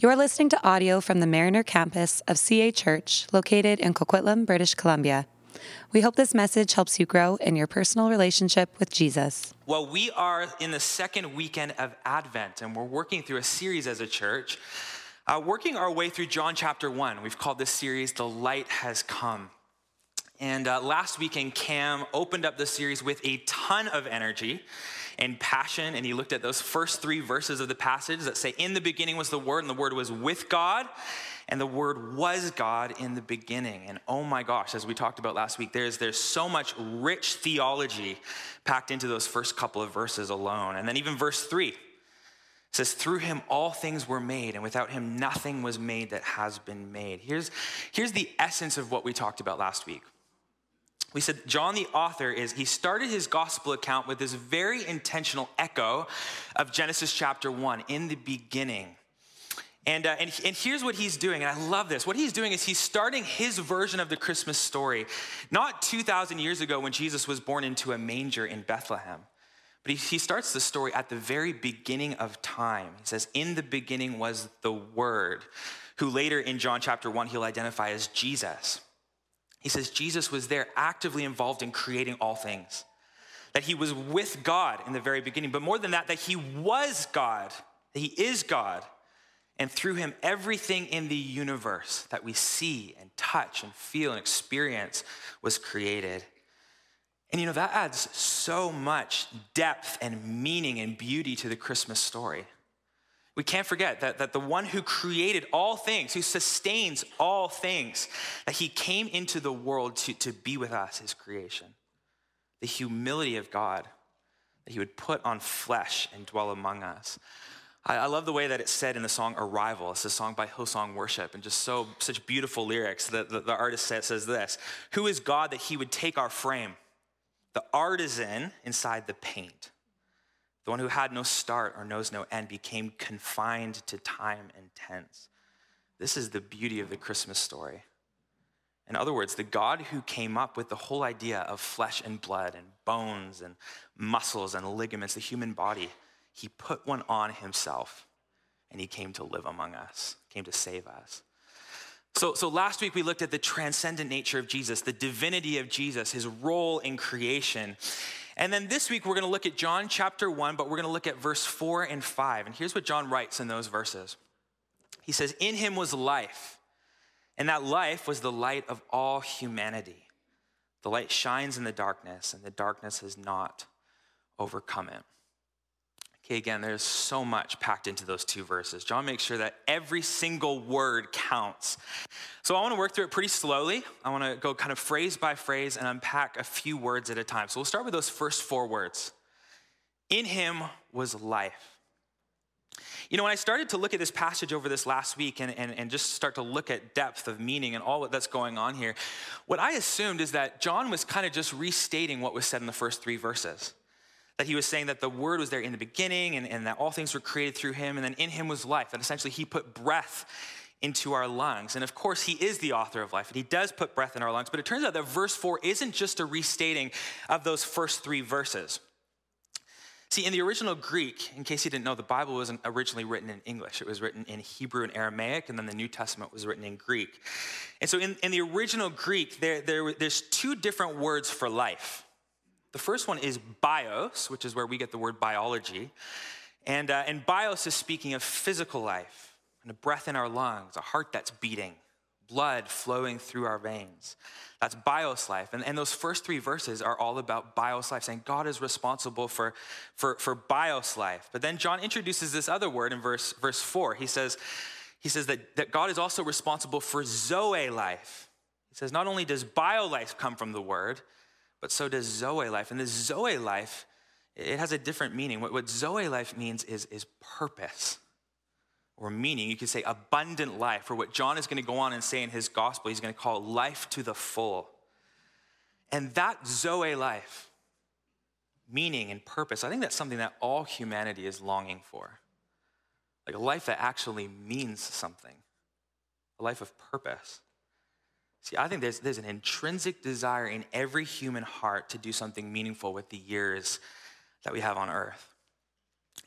You're listening to audio from the Mariner campus of CA Church, located in Coquitlam, British Columbia. We hope this message helps you grow in your personal relationship with Jesus. Well, we are in the second weekend of Advent, and we're working through a series as a church, uh, working our way through John chapter 1. We've called this series The Light Has Come. And uh, last weekend, Cam opened up the series with a ton of energy and passion, and he looked at those first three verses of the passage that say, In the beginning was the Word, and the Word was with God, and the Word was God in the beginning. And oh my gosh, as we talked about last week, there's, there's so much rich theology packed into those first couple of verses alone. And then even verse three says, Through him all things were made, and without him nothing was made that has been made. Here's, here's the essence of what we talked about last week we said John the author is he started his gospel account with this very intentional echo of Genesis chapter 1 in the beginning. And, uh, and, and here's what he's doing, and I love this. What he's doing is he's starting his version of the Christmas story, not 2,000 years ago when Jesus was born into a manger in Bethlehem, but he, he starts the story at the very beginning of time. He says, In the beginning was the Word, who later in John chapter 1 he'll identify as Jesus. He says Jesus was there actively involved in creating all things, that he was with God in the very beginning, but more than that, that he was God, that he is God. And through him, everything in the universe that we see and touch and feel and experience was created. And you know, that adds so much depth and meaning and beauty to the Christmas story. We can't forget that, that the one who created all things, who sustains all things, that he came into the world to, to be with us, his creation. The humility of God, that he would put on flesh and dwell among us. I, love the way that it's said in the song Arrival. It's a song by Hillsong Worship, and just so such beautiful lyrics. The, the, the artist says, says this Who is God that he would take our frame, the artisan inside the paint? The one who had no start or knows no end became confined to time and tense. This is the beauty of the Christmas story. In other words, the God who came up with the whole idea of flesh and blood and bones and muscles and ligaments, the human body, he put one on himself and he came to live among us, came to save us. So, so last week we looked at the transcendent nature of Jesus, the divinity of Jesus, his role in creation. And then this week, we're going to look at John chapter 1, but we're going to look at verse 4 and 5. And here's what John writes in those verses He says, In him was life, and that life was the light of all humanity. The light shines in the darkness, and the darkness has not overcome it. Okay, again, there's so much packed into those two verses. John makes sure that every single word counts. So I want to work through it pretty slowly. I want to go kind of phrase by phrase and unpack a few words at a time. So we'll start with those first four words. In him was life. You know, when I started to look at this passage over this last week and, and, and just start to look at depth of meaning and all that's going on here, what I assumed is that John was kind of just restating what was said in the first three verses that he was saying that the word was there in the beginning and, and that all things were created through him, and then in him was life, that essentially he put breath into our lungs. And of course, he is the author of life, and he does put breath in our lungs. But it turns out that verse four isn't just a restating of those first three verses. See, in the original Greek, in case you didn't know, the Bible wasn't originally written in English. It was written in Hebrew and Aramaic, and then the New Testament was written in Greek. And so in, in the original Greek, there, there, there's two different words for life. The first one is bios, which is where we get the word biology. And, uh, and bios is speaking of physical life and a breath in our lungs, a heart that's beating, blood flowing through our veins. That's bios life. And, and those first three verses are all about bios life, saying God is responsible for, for, for bios life. But then John introduces this other word in verse, verse four. He says, he says that, that God is also responsible for zoe life. He says, not only does bio life come from the word, but so does Zoe life. And this Zoe life, it has a different meaning. What, what Zoe life means is, is purpose or meaning. You could say abundant life, or what John is going to go on and say in his gospel, he's going to call life to the full. And that Zoe life, meaning and purpose, I think that's something that all humanity is longing for. Like a life that actually means something, a life of purpose. See, I think there's, there's an intrinsic desire in every human heart to do something meaningful with the years that we have on earth.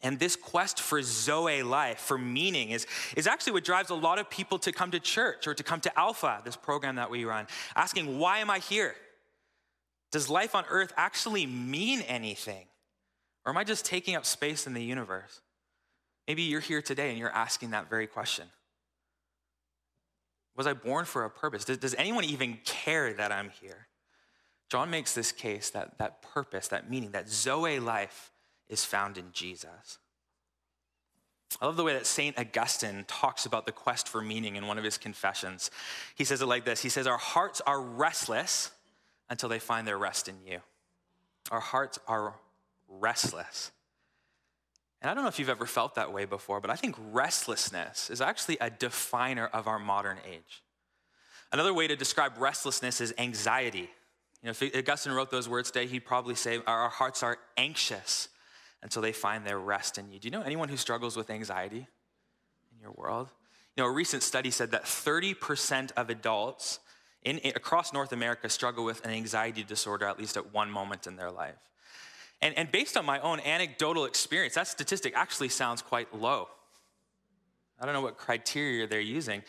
And this quest for Zoe life, for meaning, is, is actually what drives a lot of people to come to church or to come to Alpha, this program that we run, asking, Why am I here? Does life on earth actually mean anything? Or am I just taking up space in the universe? Maybe you're here today and you're asking that very question. Was I born for a purpose? Does, does anyone even care that I'm here? John makes this case that that purpose, that meaning, that Zoe life is found in Jesus. I love the way that St. Augustine talks about the quest for meaning in one of his confessions. He says it like this He says, Our hearts are restless until they find their rest in you. Our hearts are restless. And I don't know if you've ever felt that way before, but I think restlessness is actually a definer of our modern age. Another way to describe restlessness is anxiety. You know, if Augustine wrote those words today, he'd probably say, Our hearts are anxious until they find their rest in you. Do you know anyone who struggles with anxiety in your world? You know, a recent study said that 30% of adults in, across North America struggle with an anxiety disorder at least at one moment in their life. And, and based on my own anecdotal experience, that statistic actually sounds quite low. I don't know what criteria they're using,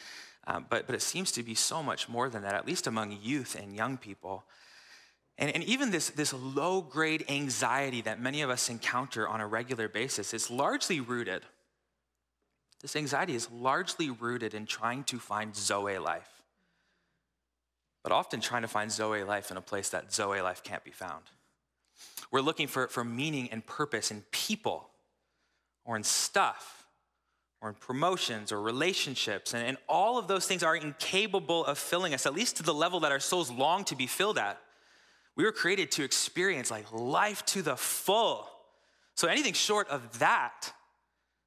um, but, but it seems to be so much more than that, at least among youth and young people. And, and even this, this low grade anxiety that many of us encounter on a regular basis is largely rooted. This anxiety is largely rooted in trying to find Zoe life, but often trying to find Zoe life in a place that Zoe life can't be found. We're looking for, for meaning and purpose in people or in stuff or in promotions or relationships. And, and all of those things are incapable of filling us, at least to the level that our souls long to be filled at. We were created to experience like life to the full. So anything short of that,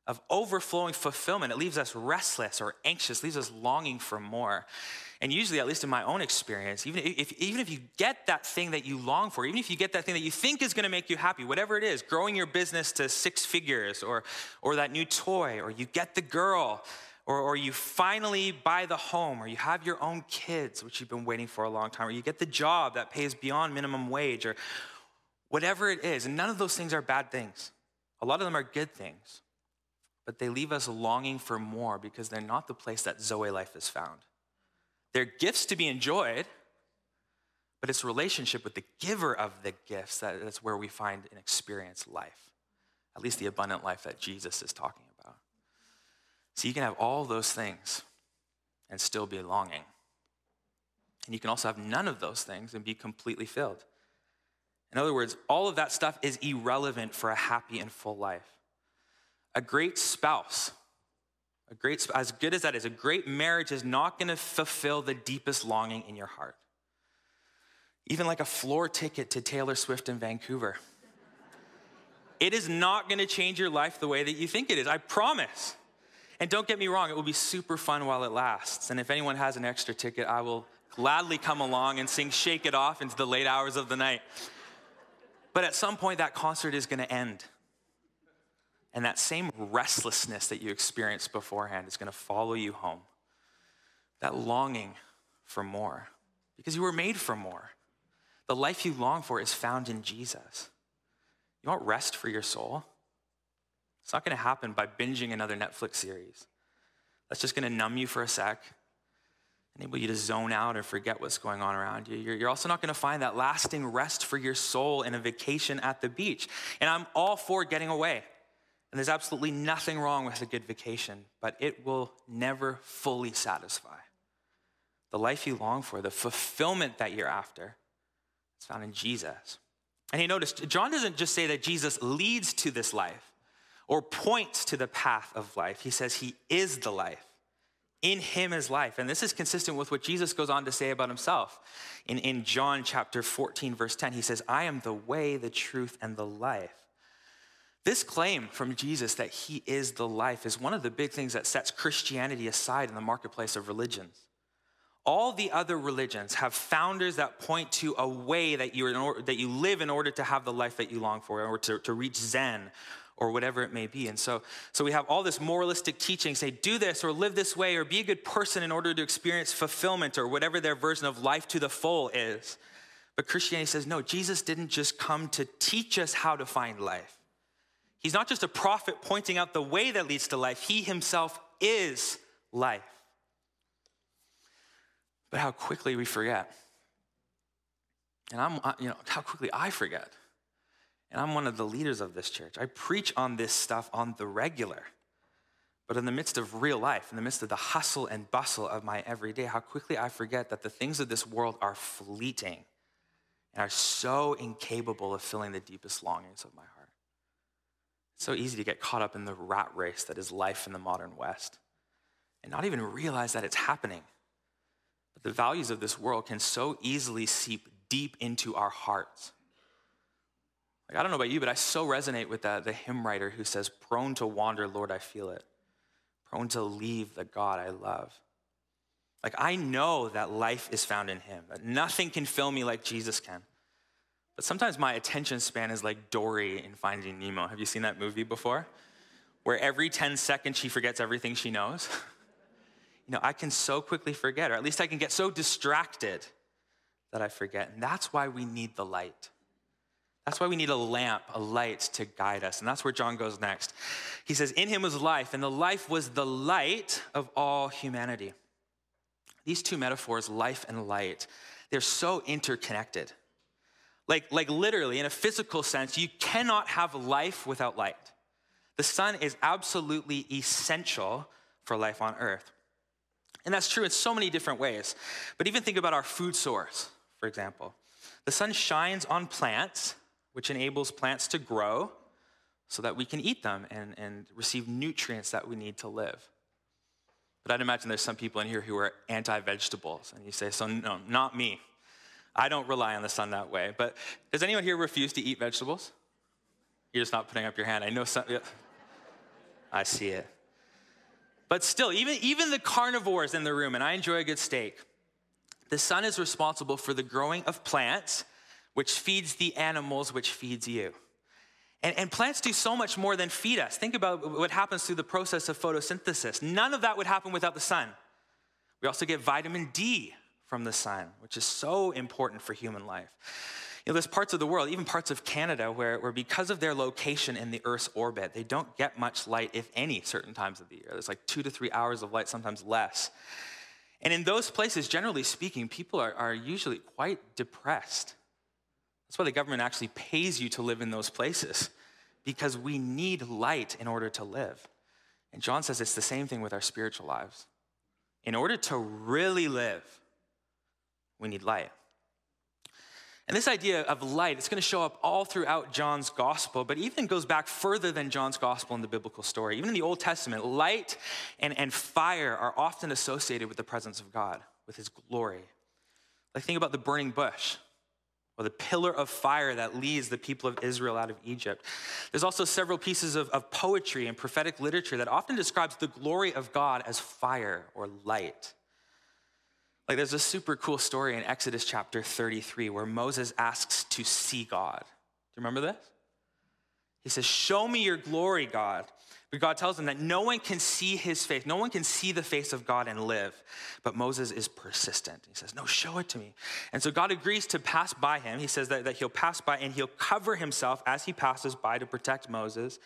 of overflowing fulfillment, it leaves us restless or anxious, leaves us longing for more. And usually, at least in my own experience, even if, even if you get that thing that you long for, even if you get that thing that you think is gonna make you happy, whatever it is, growing your business to six figures or, or that new toy, or you get the girl, or, or you finally buy the home, or you have your own kids, which you've been waiting for a long time, or you get the job that pays beyond minimum wage, or whatever it is. And none of those things are bad things. A lot of them are good things, but they leave us longing for more because they're not the place that Zoe life is found. They're gifts to be enjoyed, but it's relationship with the giver of the gifts that, that's where we find and experience life, at least the abundant life that Jesus is talking about. So you can have all those things and still be longing. And you can also have none of those things and be completely filled. In other words, all of that stuff is irrelevant for a happy and full life. A great spouse, a great as good as that is, a great marriage is not going to fulfill the deepest longing in your heart. Even like a floor ticket to Taylor Swift in Vancouver. it is not going to change your life the way that you think it is. I promise. And don't get me wrong, it will be super fun while it lasts. And if anyone has an extra ticket, I will gladly come along and sing Shake It Off into the late hours of the night. But at some point, that concert is going to end. And that same restlessness that you experienced beforehand is going to follow you home. That longing for more, because you were made for more. The life you long for is found in Jesus. You want rest for your soul? It's not going to happen by binging another Netflix series. That's just going to numb you for a sec, enable you to zone out or forget what's going on around you. You're also not going to find that lasting rest for your soul in a vacation at the beach. And I'm all for getting away. And there's absolutely nothing wrong with a good vacation, but it will never fully satisfy. The life you long for, the fulfillment that you're after, is found in Jesus. And he noticed, John doesn't just say that Jesus leads to this life or points to the path of life. He says he is the life. In him is life. And this is consistent with what Jesus goes on to say about himself. In, in John chapter 14, verse 10, he says, I am the way, the truth, and the life. This claim from Jesus that he is the life is one of the big things that sets Christianity aside in the marketplace of religions. All the other religions have founders that point to a way that you, that you live in order to have the life that you long for, or to, to reach Zen, or whatever it may be. And so, so we have all this moralistic teaching say, do this or live this way or be a good person in order to experience fulfillment or whatever their version of life to the full is. But Christianity says, no, Jesus didn't just come to teach us how to find life. He's not just a prophet pointing out the way that leads to life, he himself is life. But how quickly we forget. And I'm, you know, how quickly I forget. And I'm one of the leaders of this church. I preach on this stuff on the regular. But in the midst of real life, in the midst of the hustle and bustle of my everyday, how quickly I forget that the things of this world are fleeting and are so incapable of filling the deepest longings of my heart. It's so easy to get caught up in the rat race that is life in the modern West and not even realize that it's happening. But the values of this world can so easily seep deep into our hearts. Like, I don't know about you, but I so resonate with the hymn writer who says, Prone to wander, Lord, I feel it. Prone to leave the God I love. Like, I know that life is found in Him, that nothing can fill me like Jesus can. But sometimes my attention span is like Dory in Finding Nemo. Have you seen that movie before? Where every 10 seconds she forgets everything she knows. you know, I can so quickly forget, or at least I can get so distracted that I forget. And that's why we need the light. That's why we need a lamp, a light to guide us. And that's where John goes next. He says, In him was life, and the life was the light of all humanity. These two metaphors, life and light, they're so interconnected. Like, like literally, in a physical sense, you cannot have life without light. The sun is absolutely essential for life on earth. And that's true in so many different ways. But even think about our food source, for example. The sun shines on plants which enables plants to grow so that we can eat them and, and receive nutrients that we need to live. But I'd imagine there's some people in here who are anti vegetables, and you say, So, no, not me. I don't rely on the sun that way. But does anyone here refuse to eat vegetables? You're just not putting up your hand. I know some. Yeah. I see it. But still, even, even the carnivores in the room, and I enjoy a good steak, the sun is responsible for the growing of plants which feeds the animals, which feeds you. And, and, plants do so much more than feed us. Think about what happens through the process of photosynthesis. None of that would happen without the sun. We also get vitamin D from the sun, which is so important for human life. You know, there's parts of the world, even parts of Canada, where, where because of their location in the Earth's orbit, they don't get much light, if any, certain times of the year. There's like two to three hours of light, sometimes less. And in those places, generally speaking, people are, are usually quite depressed that's why the government actually pays you to live in those places, because we need light in order to live. And John says it's the same thing with our spiritual lives. In order to really live, we need light. And this idea of light, it's going to show up all throughout John's gospel, but even goes back further than John's gospel in the biblical story. Even in the Old Testament, light and, and fire are often associated with the presence of God, with his glory. Like, think about the burning bush or the pillar of fire that leads the people of Israel out of Egypt. There's also several pieces of, of, poetry and prophetic literature that often describes the glory of God as fire or light. Like there's a super cool story in Exodus chapter 33 where Moses asks to see God. Do you remember this? He says, Show me your glory, God. But God tells him that no one can see his face. No one can see the face of God and live. But Moses is persistent. He says, No, show it to me. And so God agrees to pass by him. He says that, that he'll pass by and he'll cover himself as he passes by to protect Moses.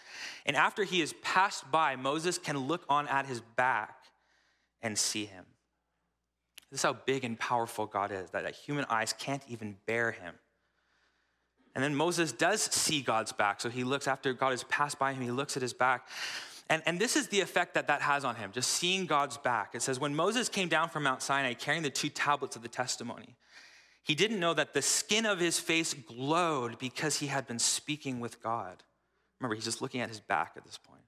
And after he is passed by, Moses can look on at his back and see him. This is how big and powerful God is, that, that human eyes can't even bear him. And then Moses does see God's back. So he looks after God has passed by him, he looks at his back. And, and this is the effect that that has on him, just seeing God's back. It says, When Moses came down from Mount Sinai carrying the two tablets of the testimony, he didn't know that the skin of his face glowed because he had been speaking with God. Remember, he's just looking at his back at this point.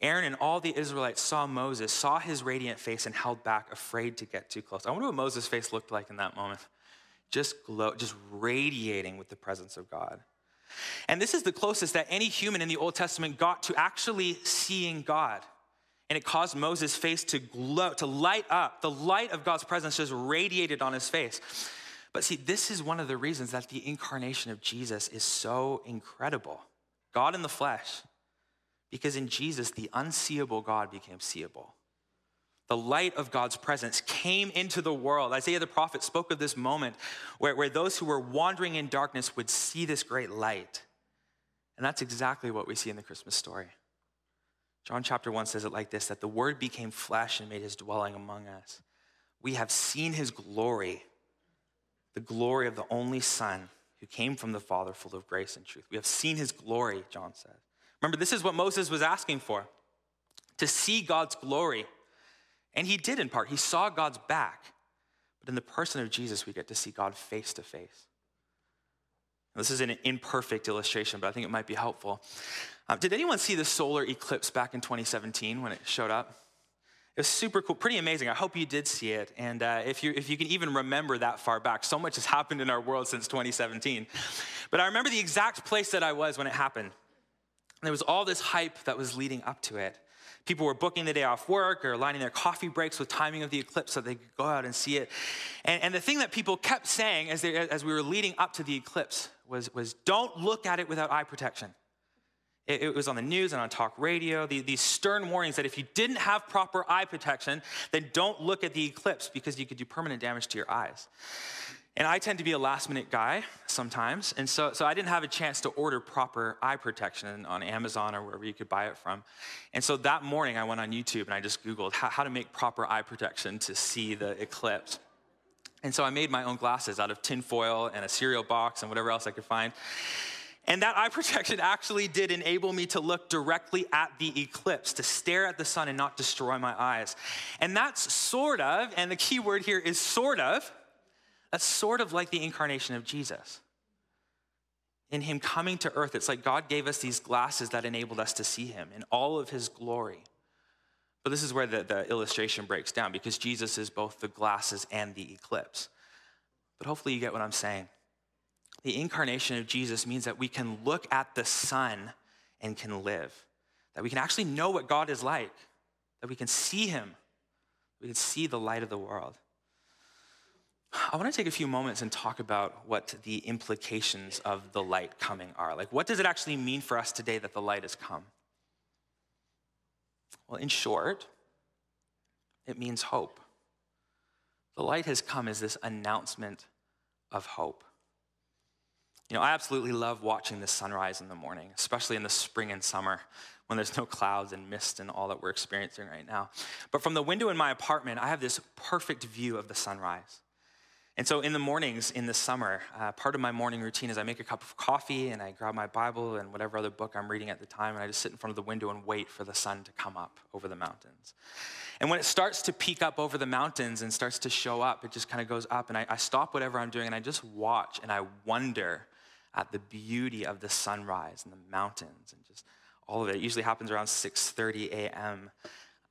Aaron and all the Israelites saw Moses, saw his radiant face, and held back, afraid to get too close. I wonder what Moses' face looked like in that moment just glow, just radiating with the presence of God. And this is the closest that any human in the Old Testament got to actually seeing God. And it caused Moses' face to glow, to light up. The light of God's presence just radiated on his face. But see, this is one of the reasons that the incarnation of Jesus is so incredible. God in the flesh. Because in Jesus, the unseeable God became seeable the light of God's presence came into the world. Isaiah the prophet spoke of this moment where, where those who were wandering in darkness would see this great light. And that's exactly what we see in the Christmas story. John chapter 1 says it like this that the Word became flesh and made his dwelling among us. We have seen his glory, the glory of the only Son who came from the Father, full of grace and truth. We have seen his glory, John says. Remember, this is what Moses was asking for to see God's glory. And he did in part. He saw God's back. But in the person of Jesus, we get to see God face to face. This is an imperfect illustration, but I think it might be helpful. Uh, did anyone see the solar eclipse back in 2017 when it showed up? It was super cool, pretty amazing. I hope you did see it. And uh, if, you, if you can even remember that far back, so much has happened in our world since 2017. But I remember the exact place that I was when it happened. There was all this hype that was leading up to it. People were booking the day off work or lining their coffee breaks with timing of the eclipse so they could go out and see it. And, and the thing that people kept saying as, they, as we were leading up to the eclipse was, was don't look at it without eye protection. It, it was on the news and on talk radio, the, these stern warnings that if you didn't have proper eye protection, then don't look at the eclipse because you could do permanent damage to your eyes. And I tend to be a last minute guy sometimes. And so, so I didn't have a chance to order proper eye protection on Amazon or wherever you could buy it from. And so that morning I went on YouTube and I just Googled how, how to make proper eye protection to see the eclipse. And so I made my own glasses out of tinfoil and a cereal box and whatever else I could find. And that eye protection actually did enable me to look directly at the eclipse, to stare at the sun and not destroy my eyes. And that's sort of, and the key word here is sort of, that's sort of like the incarnation of Jesus. In him coming to earth, it's like God gave us these glasses that enabled us to see him in all of his glory. But this is where the, the illustration breaks down because Jesus is both the glasses and the eclipse. But hopefully, you get what I'm saying. The incarnation of Jesus means that we can look at the sun and can live, that we can actually know what God is like, that we can see him, we can see the light of the world. I want to take a few moments and talk about what the implications of the light coming are. Like, what does it actually mean for us today that the light has come? Well, in short, it means hope. The light has come as this announcement of hope. You know, I absolutely love watching the sunrise in the morning, especially in the spring and summer when there's no clouds and mist and all that we're experiencing right now. But from the window in my apartment, I have this perfect view of the sunrise. And so in the mornings in the summer, uh, part of my morning routine is I make a cup of coffee and I grab my Bible and whatever other book I'm reading at the time, and I just sit in front of the window and wait for the sun to come up over the mountains. And when it starts to peek up over the mountains and starts to show up, it just kind of goes up, and I, I stop whatever I'm doing and I just watch and I wonder at the beauty of the sunrise and the mountains and just all of it. It usually happens around 6:30 a.m.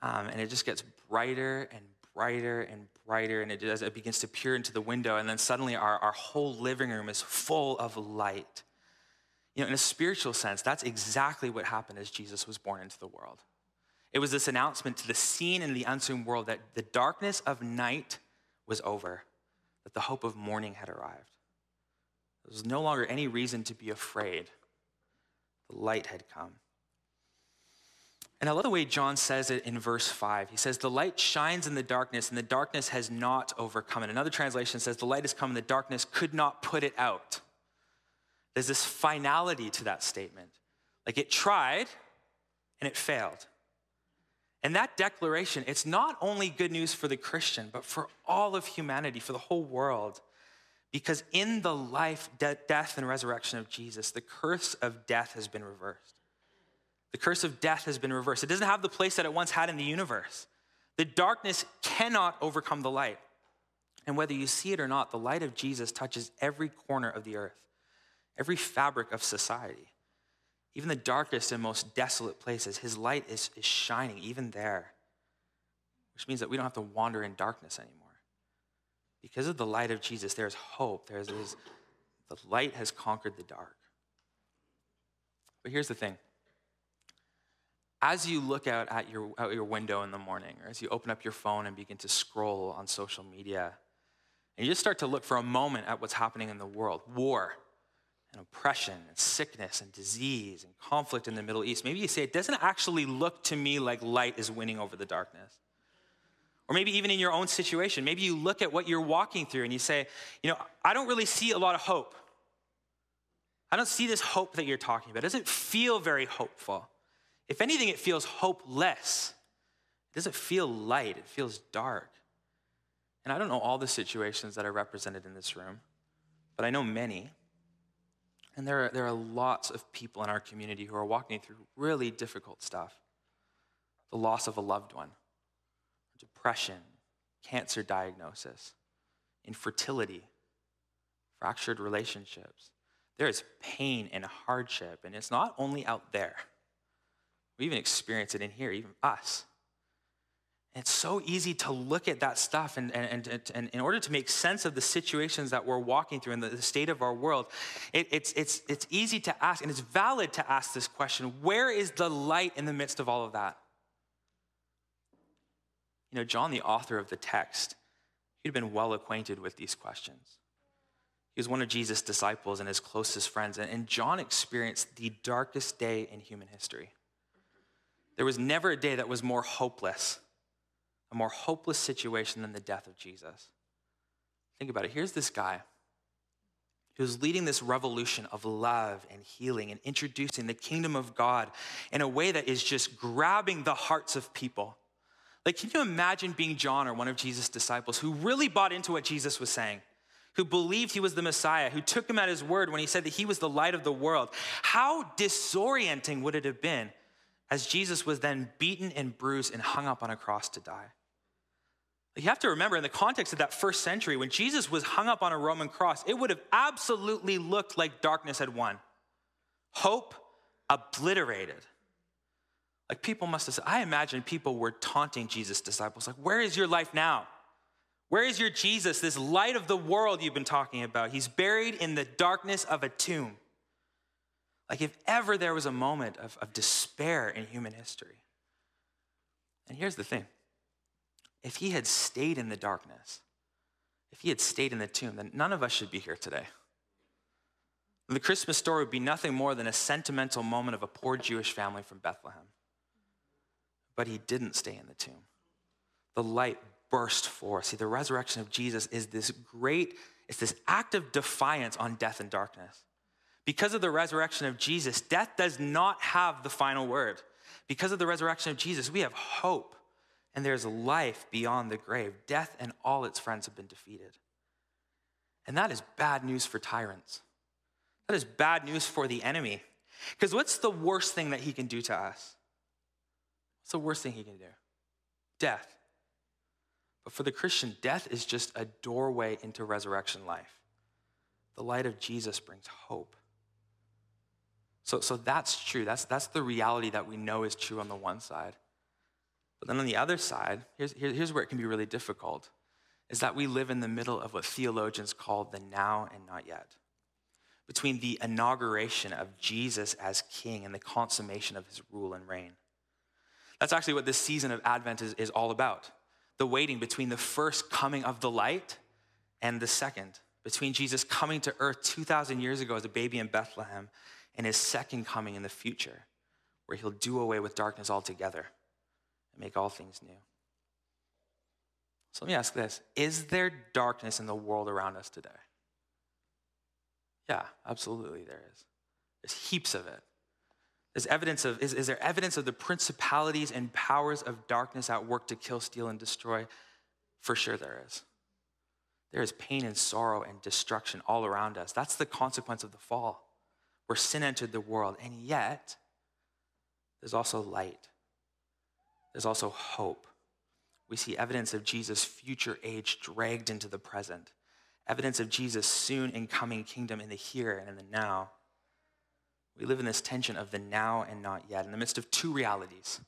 Um, and it just gets brighter and brighter and brighter, and it, as it begins to peer into the window, and then suddenly our, our whole living room is full of light. You know, in a spiritual sense, that's exactly what happened as Jesus was born into the world. It was this announcement to the seen and the unseen world that the darkness of night was over, that the hope of morning had arrived. There was no longer any reason to be afraid. The light had come. And I love the way John says it in verse 5. He says, The light shines in the darkness, and the darkness has not overcome it. Another translation says, The light has come, and the darkness could not put it out. There's this finality to that statement. Like it tried, and it failed. And that declaration, it's not only good news for the Christian, but for all of humanity, for the whole world. Because in the life, de- death, and resurrection of Jesus, the curse of death has been reversed. The curse of death has been reversed. It doesn't have the place that it once had in the universe. The darkness cannot overcome the light. And whether you see it or not, the light of Jesus touches every corner of the earth, every fabric of society. Even the darkest and most desolate places, his light is, is shining even there, which means that we don't have to wander in darkness anymore. Because of the light of Jesus, there's hope. There's, there's the light has conquered the dark. But here's the thing as you look out at your, out your window in the morning, or as you open up your phone and begin to scroll on social media, and you just start to look for a moment at what's happening in the world war and oppression and sickness and disease and conflict in the Middle East, maybe you say, it doesn't actually look to me like light is winning over the darkness. Or maybe even in your own situation, maybe you look at what you're walking through and you say, you know, I don't really see a lot of hope. I don't see this hope that you're talking about. It doesn't feel very hopeful. If anything, it feels hopeless. It doesn't feel light, it feels dark. And I don't know all the situations that are represented in this room, but I know many. And there are, there are lots of people in our community who are walking through really difficult stuff the loss of a loved one, depression, cancer diagnosis, infertility, fractured relationships. There is pain and hardship, and it's not only out there. We even experience it in here, even us. It's so easy to look at that stuff, and, and, and, and, in order to make sense of the situations that we're walking through and the, the state of our world, it, it's, it's, it's easy to ask, and it's valid to ask this question where is the light in the midst of all of that? You know, John, the author of the text, he'd been well acquainted with these questions. He was one of Jesus' disciples and his closest friends, and John experienced the darkest day in human history. There was never a day that was more hopeless, a more hopeless situation than the death of Jesus. Think about it. Here's this guy who's leading this revolution of love and healing and introducing the kingdom of God in a way that is just grabbing the hearts of people. Like, can you imagine being John or one of Jesus' disciples who really bought into what Jesus was saying? Who believed he was the Messiah, who took him at his word when he said that he was the light of the world. How disorienting would it have been as Jesus was then beaten and bruised and hung up on a cross to die? You have to remember, in the context of that first century, when Jesus was hung up on a Roman cross, it would have absolutely looked like darkness had won. Hope obliterated. Like people must have said, I imagine people were taunting Jesus' disciples, like, where is your life now? Where is your Jesus, this light of the world you've been talking about? He's buried in the darkness of a tomb. Like, if ever there was a moment of, of despair in human history. And here's the thing if he had stayed in the darkness, if he had stayed in the tomb, then none of us should be here today. The Christmas story would be nothing more than a sentimental moment of a poor Jewish family from Bethlehem. But he didn't stay in the tomb. The light burst forth. See, the resurrection of Jesus is this great, it's this act of defiance on death and darkness. Because of the resurrection of Jesus, death does not have the final word. Because of the resurrection of Jesus, we have hope and there's life beyond the grave. Death and all its friends have been defeated. And that is bad news for tyrants. That is bad news for the enemy. Because what's the worst thing that he can do to us? What's the worst thing he can do? Death. But for the Christian, death is just a doorway into resurrection life. The light of Jesus brings hope. So, so that's true. That's, that's the reality that we know is true on the one side. But then on the other side, here's, here, here's where it can be really difficult is that we live in the middle of what theologians call the now and not yet. Between the inauguration of Jesus as king and the consummation of his rule and reign. That's actually what this season of Advent is, is all about the waiting between the first coming of the light and the second, between Jesus coming to earth 2,000 years ago as a baby in Bethlehem and his second coming in the future, where he'll do away with darkness altogether and make all things new. So let me ask this Is there darkness in the world around us today? Yeah, absolutely there is. There's heaps of it. There's evidence of, is, is there evidence of the principalities and powers of darkness at work to kill, steal, and destroy? For sure there is. There is pain and sorrow and destruction all around us. That's the consequence of the fall, where sin entered the world. And yet, there's also light, there's also hope. We see evidence of Jesus' future age dragged into the present, evidence of Jesus' soon incoming kingdom in the here and in the now. We live in this tension of the now and not yet, in the midst of two realities.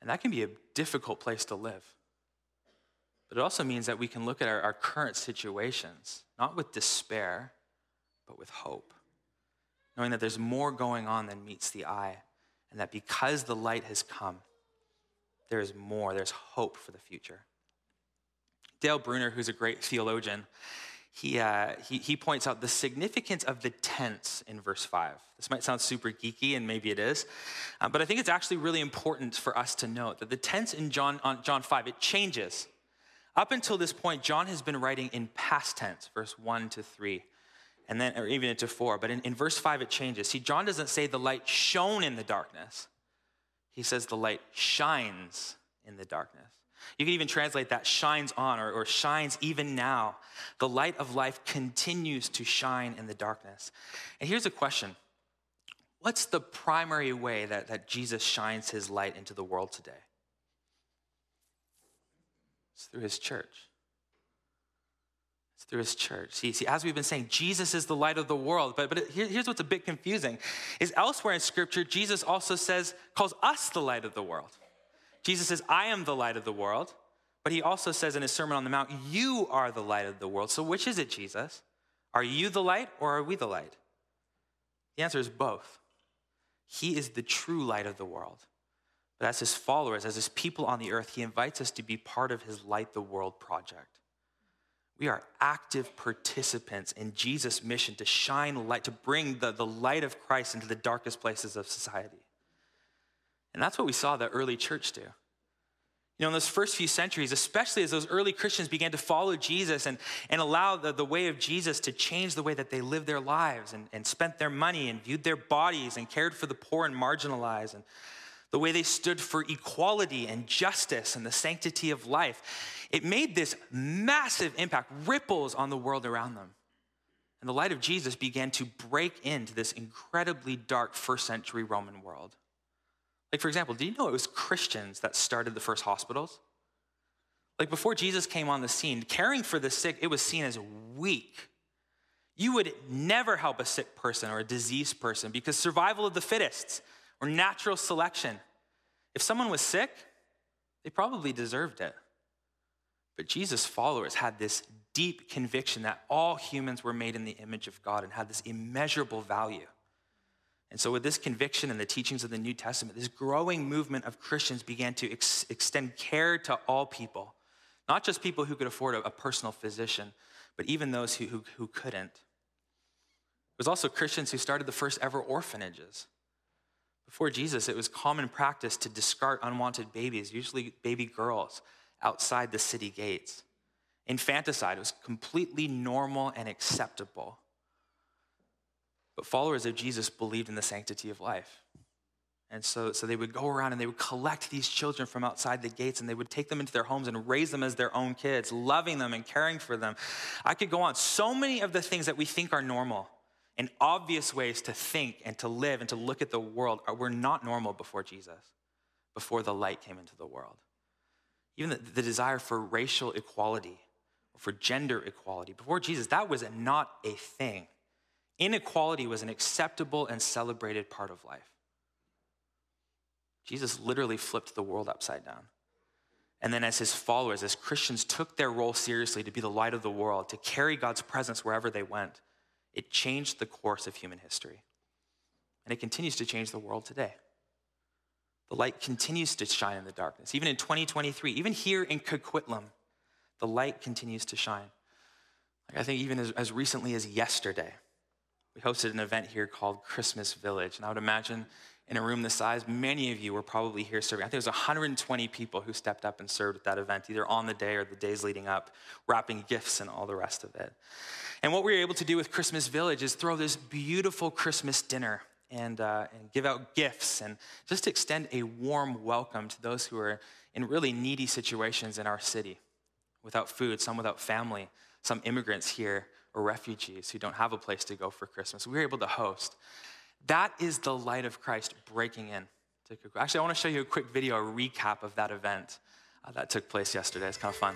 And that can be a difficult place to live. But it also means that we can look at our, our current situations, not with despair, but with hope, knowing that there's more going on than meets the eye, and that because the light has come, there is more, there's hope for the future. Dale Bruner, who's a great theologian, he, uh, he, he points out the significance of the tense in verse 5. This might sound super geeky, and maybe it is, uh, but I think it's actually really important for us to note that the tense in John, John 5, it changes. Up until this point, John has been writing in past tense, verse 1 to 3. And then, or even into four. But in, in verse five, it changes. See, John doesn't say the light shone in the darkness, he says the light shines in the darkness. You can even translate that shines on or, or, shines even now. The light of life continues to shine in the darkness. And here's a question What's the primary way that, that Jesus shines his light into the world today? It's through his church. Through his church. See, see, as we've been saying, Jesus is the light of the world. But, but here, here's what's a bit confusing is elsewhere in scripture, Jesus also says, calls us the light of the world. Jesus says, I am the light of the world. But he also says in his Sermon on the Mount, You are the light of the world. So which is it, Jesus? Are you the light or are we the light? The answer is both. He is the true light of the world. But as his followers, as his people on the earth, he invites us to be part of his Light the World project. We are active participants in Jesus' mission to shine light, to bring the, the light of Christ into the darkest places of society. And that's what we saw the early church do. You know, in those first few centuries, especially as those early Christians began to follow Jesus and, and allow the, the way of Jesus to change the way that they lived their lives and, and spent their money and viewed their bodies and cared for the poor and marginalized and the way they stood for equality and justice and the sanctity of life, it made this massive impact, ripples on the world around them. And the light of Jesus began to break into this incredibly dark first century Roman world. Like, for example, do you know it was Christians that started the first hospitals? Like, before Jesus came on the scene, caring for the sick, it was seen as weak. You would never help a sick person or a diseased person because survival of the fittest or natural selection. If someone was sick, they probably deserved it. But Jesus' followers had this deep conviction that all humans were made in the image of God and had this immeasurable value. And so, with this conviction and the teachings of the New Testament, this growing movement of Christians began to ex- extend care to all people, not just people who could afford a, a personal physician, but even those who, who, who couldn't. It was also Christians who started the first ever orphanages. Before Jesus, it was common practice to discard unwanted babies, usually baby girls, outside the city gates. Infanticide was completely normal and acceptable. But followers of Jesus believed in the sanctity of life. And so, so they would go around and they would collect these children from outside the gates and they would take them into their homes and raise them as their own kids, loving them and caring for them. I could go on. So many of the things that we think are normal and obvious ways to think and to live and to look at the world were not normal before Jesus, before the light came into the world. Even the, the desire for racial equality for gender equality, before Jesus, that was not a thing. Inequality was an acceptable and celebrated part of life. Jesus literally flipped the world upside down. And then, as his followers, as Christians took their role seriously to be the light of the world, to carry God's presence wherever they went, it changed the course of human history. And it continues to change the world today. The light continues to shine in the darkness. Even in 2023, even here in Coquitlam, the light continues to shine. Like I think even as, as recently as yesterday, we hosted an event here called Christmas Village. And I would imagine in a room this size, many of you were probably here serving. I think it was 120 people who stepped up and served at that event, either on the day or the days leading up, wrapping gifts and all the rest of it. And what we were able to do with Christmas Village is throw this beautiful Christmas dinner and, uh, and give out gifts and just extend a warm welcome to those who are in really needy situations in our city without food, some without family, some immigrants here or refugees who don't have a place to go for Christmas. We were able to host. That is the light of Christ breaking in. Actually, I want to show you a quick video, a recap of that event uh, that took place yesterday. It's kind of fun.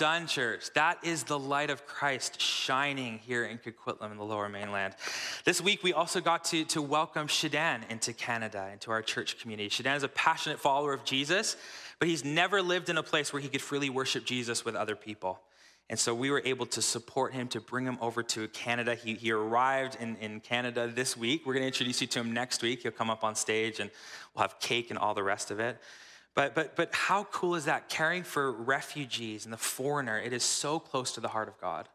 Done, church. That is the light of Christ shining here in Coquitlam in the lower mainland. This week, we also got to, to welcome Shadan into Canada, into our church community. Shadan is a passionate follower of Jesus, but he's never lived in a place where he could freely worship Jesus with other people. And so we were able to support him to bring him over to Canada. He, he arrived in, in Canada this week. We're going to introduce you to him next week. He'll come up on stage and we'll have cake and all the rest of it. But, but, but how cool is that? Caring for refugees and the foreigner, it is so close to the heart of God.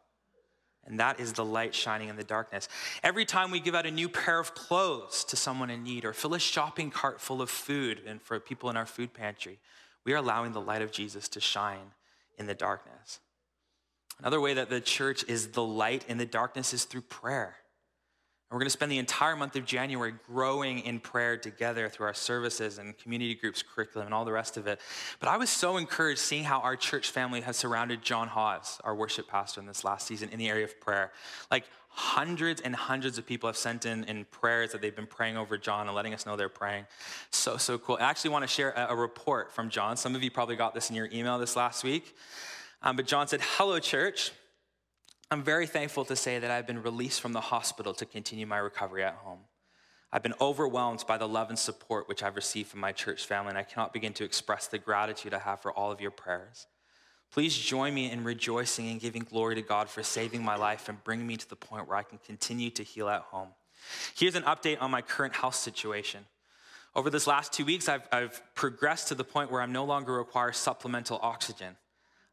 And that is the light shining in the darkness. Every time we give out a new pair of clothes to someone in need or fill a shopping cart full of food and for people in our food pantry, we are allowing the light of Jesus to shine in the darkness. Another way that the church is the light in the darkness is through prayer. We're going to spend the entire month of January growing in prayer together through our services and community groups curriculum and all the rest of it. But I was so encouraged seeing how our church family has surrounded John Hawes, our worship pastor in this last season, in the area of prayer. Like hundreds and hundreds of people have sent in, in prayers that they've been praying over John and letting us know they're praying. So, so cool. I actually want to share a, a report from John. Some of you probably got this in your email this last week. Um, but John said, Hello, church. I'm very thankful to say that I've been released from the hospital to continue my recovery at home. I've been overwhelmed by the love and support which I've received from my church family, and I cannot begin to express the gratitude I have for all of your prayers. Please join me in rejoicing and giving glory to God for saving my life and bringing me to the point where I can continue to heal at home. Here's an update on my current health situation. Over this last two weeks, I've, I've progressed to the point where I'm no longer require supplemental oxygen.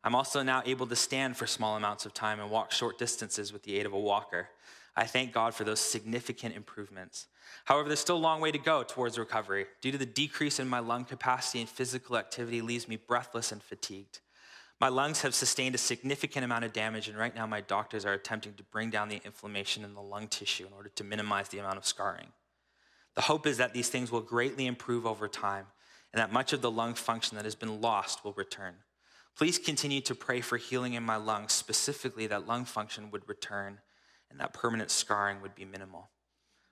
I'm also now able to stand for small amounts of time and walk short distances with the aid of a walker. I thank God for those significant improvements. However, there's still a long way to go towards recovery. Due to the decrease in my lung capacity and physical activity leaves me breathless and fatigued. My lungs have sustained a significant amount of damage, and right now my doctors are attempting to bring down the inflammation in the lung tissue in order to minimize the amount of scarring. The hope is that these things will greatly improve over time and that much of the lung function that has been lost will return. Please continue to pray for healing in my lungs, specifically that lung function would return and that permanent scarring would be minimal.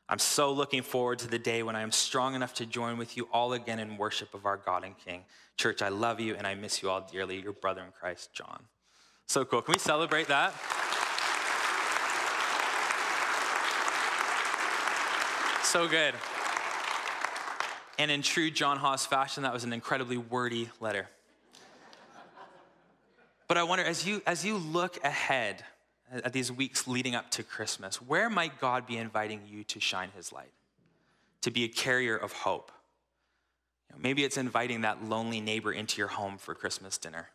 I'm so looking forward to the day when I am strong enough to join with you all again in worship of our God and King. Church, I love you and I miss you all dearly. Your brother in Christ, John. So cool. Can we celebrate that? So good. And in true John Hawes fashion, that was an incredibly wordy letter. But I wonder, as you, as you look ahead uh, at these weeks leading up to Christmas, where might God be inviting you to shine his light? To be a carrier of hope? You know, maybe it's inviting that lonely neighbor into your home for Christmas dinner.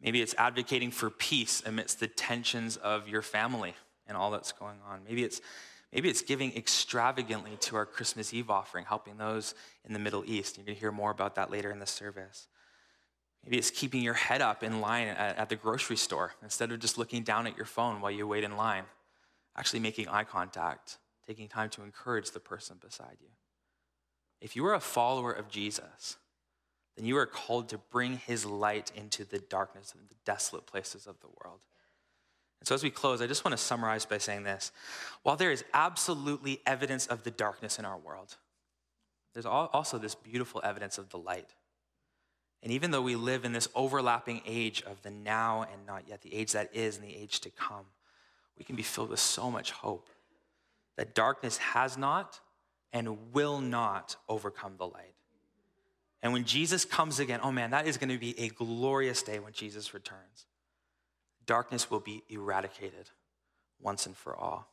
Maybe it's advocating for peace amidst the tensions of your family and all that's going on. Maybe it's Maybe it's giving extravagantly to our Christmas Eve offering, helping those in the Middle East. You're going to hear more about that later in the service. Maybe it's keeping your head up in line at, at the grocery store instead of just looking down at your phone while you wait in line. Actually, making eye contact, taking time to encourage the person beside you. If you are a follower of Jesus, then you are called to bring his light into the darkness and the desolate places of the world. And so, as we close, I just want to summarize by saying this. While there is absolutely evidence of the darkness in our world, there's also this beautiful evidence of the light. And even though we live in this overlapping age of the now and not yet, the age that is and the age to come, we can be filled with so much hope that darkness has not and will not overcome the light. And when Jesus comes again, oh man, that is going to be a glorious day when Jesus returns. Darkness will be eradicated once and for all.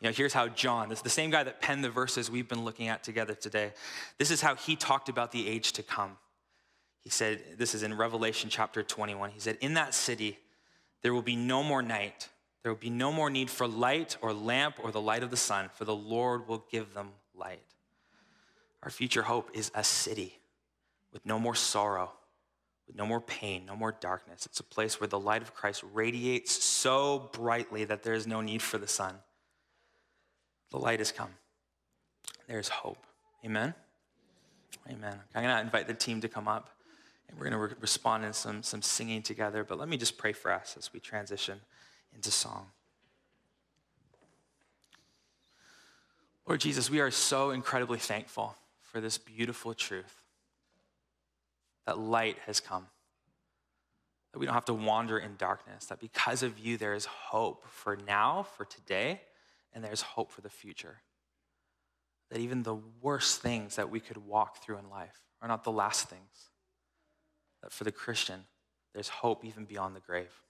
You know, here's how John, this is the same guy that penned the verses we've been looking at together today. This is how he talked about the age to come. He said, this is in Revelation chapter 21. He said, In that city, there will be no more night. There will be no more need for light or lamp or the light of the sun, for the Lord will give them light. Our future hope is a city with no more sorrow, with no more pain, no more darkness. It's a place where the light of Christ radiates so brightly that there is no need for the sun. The light has come. There's hope. Amen. Amen. I'm going to invite the team to come up. And we're going to re- respond in some, some singing together. But let me just pray for us as we transition into song. Lord Jesus, we are so incredibly thankful for this beautiful truth that light has come. that we don't have to wander in darkness, that because of you, there is hope for now, for today, and there's hope for the future. That even the worst things that we could walk through in life are not the last things. That for the Christian, there's hope even beyond the grave.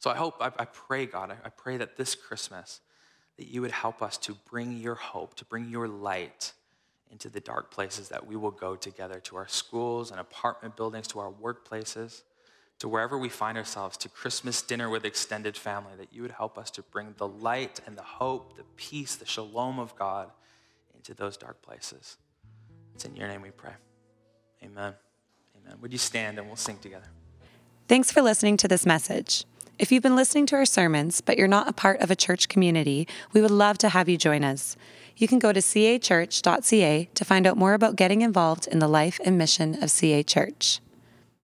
So I hope, I, I pray, God, I, I pray that this Christmas, that you would help us to bring your hope, to bring your light into the dark places that we will go together to our schools and apartment buildings, to our workplaces, to wherever we find ourselves, to Christmas dinner with extended family, that you would help us to bring the light and the hope, the peace, the shalom of God into those dark places. It's in your name we pray. Amen. Amen. Would you stand and we'll sing together? Thanks for listening to this message. If you've been listening to our sermons, but you're not a part of a church community, we would love to have you join us. You can go to cachurch.ca to find out more about getting involved in the life and mission of CA Church.